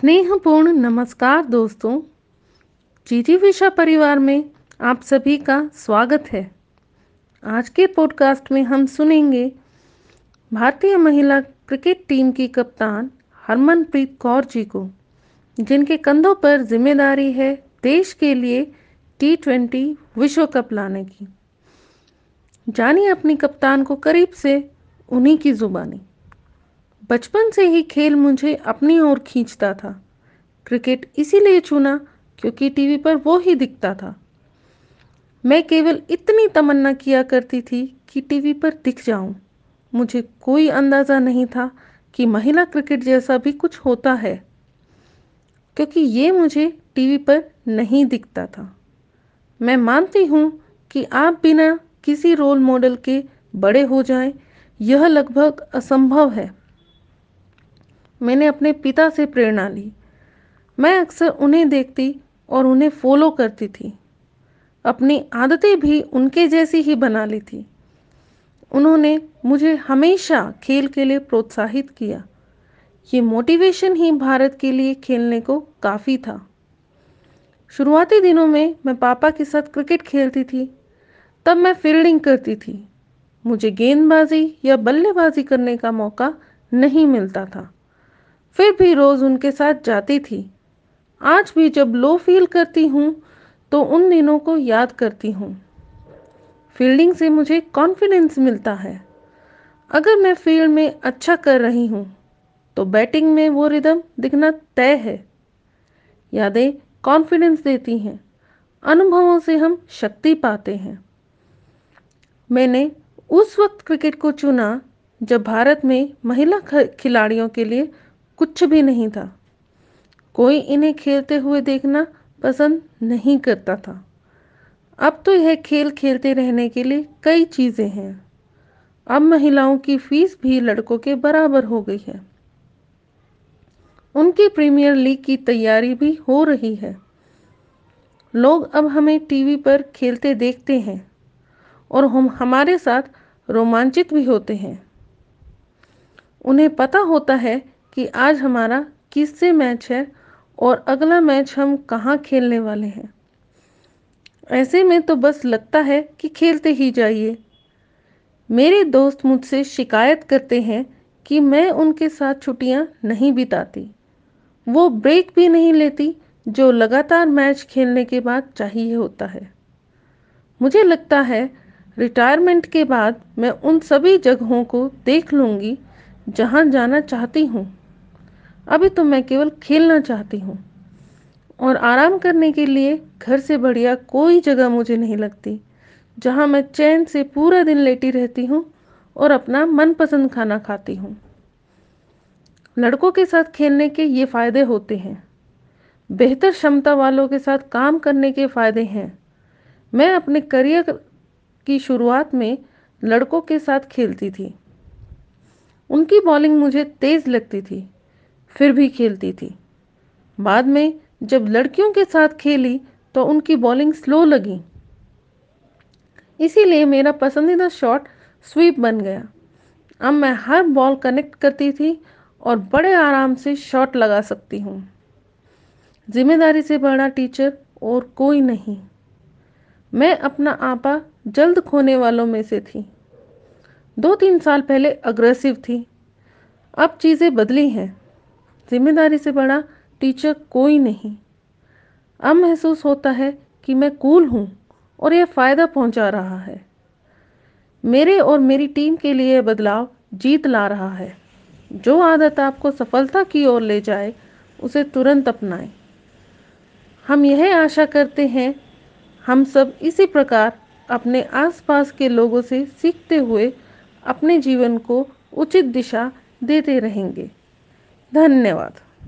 स्नेहपूर्ण नमस्कार दोस्तों, जीजी विशा परिवार में आप सभी का स्वागत है। आज के पॉडकास्ट में हम सुनेंगे भारतीय महिला क्रिकेट टीम की कप्तान हरमनप्रीत कौर जी को, जिनके कंधों पर ज़िम्मेदारी है देश के लिए टी ट्वेंटी विश्व कप लाने की। जानिए अपनी कप्तान को करीब से उन्हीं की जुबानी। बचपन से ही खेल मुझे अपनी ओर खींचता था। क्रिकेट इसीलिए चुना क्योंकि टीवी पर वो ही दिखता था। मैं केवल इतनी तमन्ना किया करती थी कि टीवी पर दिख जाऊँ। मुझे कोई अंदाज़ा नहीं था कि महिला क्रिकेट जैसा भी कुछ होता है क्योंकि ये मुझे टीवी पर नहीं दिखता था। मैं मानती हूँ कि आप बिना किसी रोल मॉडल के बड़े हो जाएँ, यह लगभग असंभव है। मैंने अपने पिता से प्रेरणा ली। मैं अक्सर उन्हें देखती और उन्हें फॉलो करती थी। अपनी आदतें भी उनके जैसी ही बना ली थी। उन्होंने मुझे हमेशा खेल के लिए प्रोत्साहित किया। ये मोटिवेशन ही भारत के लिए खेलने को काफ़ी था। शुरुआती दिनों में मैं पापा के साथ क्रिकेट खेलती थी। तब मैं फील्डिंग करती थी। मुझे गेंदबाजी या बल्लेबाजी करने का मौका नहीं मिलता था। फिर भी रोज़ उनके साथ जाती थी। आज भी जब लो फील करती हूँ तो उन दिनों को याद करती हूँ। फील्डिंग से मुझे कॉन्फिडेंस मिलता है। अगर मैं फ़ील्ड में अच्छा कर रही हूँ तो बैटिंग में वो रिदम दिखना तय है। यादें कॉन्फिडेंस देती हैं। अनुभवों से हम शक्ति पाते हैं। मैंने उस वक्त क्रिकेट को चुना, जब भारत में महिला खिलाड़ियों के लिए कुछ भी नहीं था। कोई इन्हें खेलते हुए देखना पसंद नहीं करता था। अब तो यह खेल खेलते रहने के लिए कई चीज़ें हैं। अब महिलाओं की फ़ीस भी लड़कों के बराबर हो गई है। उनकी प्रीमियर लीग की तैयारी भी हो रही है। लोग अब हमें टीवी पर खेलते देखते हैं और हम हमारे साथ रोमांचित भी होते हैं। उन्हें पता होता है कि आज हमारा किससे मैच है और अगला मैच हम कहाँ खेलने वाले हैं। ऐसे में तो बस लगता है कि खेलते ही जाइए। मेरे दोस्त मुझसे शिकायत करते हैं कि मैं उनके साथ छुट्टियाँ नहीं बिताती। वो ब्रेक भी नहीं लेती, जो लगातार मैच खेलने के बाद चाहिए होता है। मुझे लगता है, रिटायरमेंट के बाद मैं उन सभी जगहों को देख लूँगी, जहाँ जाना चाहती हूँ। अभी तो मैं केवल खेलना चाहती हूँ। और आराम करने के लिए घर से बढ़िया कोई जगह मुझे नहीं लगती, जहाँ मैं चैन से पूरा दिन लेटी रहती हूँ और अपना मनपसंद खाना खाती हूँ। लड़कों के साथ खेलने के ये फ़ायदे होते हैं। बेहतर क्षमता वालों के साथ काम करने के फ़ायदे हैं। मैं अपने करियर की शुरुआत में लड़कों के साथ खेलती थी। उनकी बॉलिंग मुझे तेज़ लगती थी। फिर भी खेलती थी। बाद में जब लड़कियों के साथ खेली तो उनकी बॉलिंग स्लो लगी। इसीलिए मेरा पसंदीदा शॉट स्वीप बन गया। अब मैं हर बॉल कनेक्ट करती थी और बड़े आराम से शॉट लगा सकती हूँ। ज़िम्मेदारी से बड़ा टीचर और कोई नहीं। मैं अपना आपा जल्द खोने वालों में से थी। दो तीन साल पहले अग्रेसिव थी। अब चीज़ें बदली हैं। ज़िम्मेदारी से बड़ा टीचर कोई नहीं। अब महसूस होता है कि मैं कूल हूँ और यह फ़ायदा पहुँचा रहा है। मेरे और मेरी टीम के लिए बदलाव जीत ला रहा है। जो आदत आपको सफलता की ओर ले जाए, उसे तुरंत अपनाएँ। हम यह आशा करते हैं, हम सब इसी प्रकार अपने आसपास के लोगों से सीखते हुए अपने जीवन को उचित दिशा देते रहेंगे। धन्यवाद।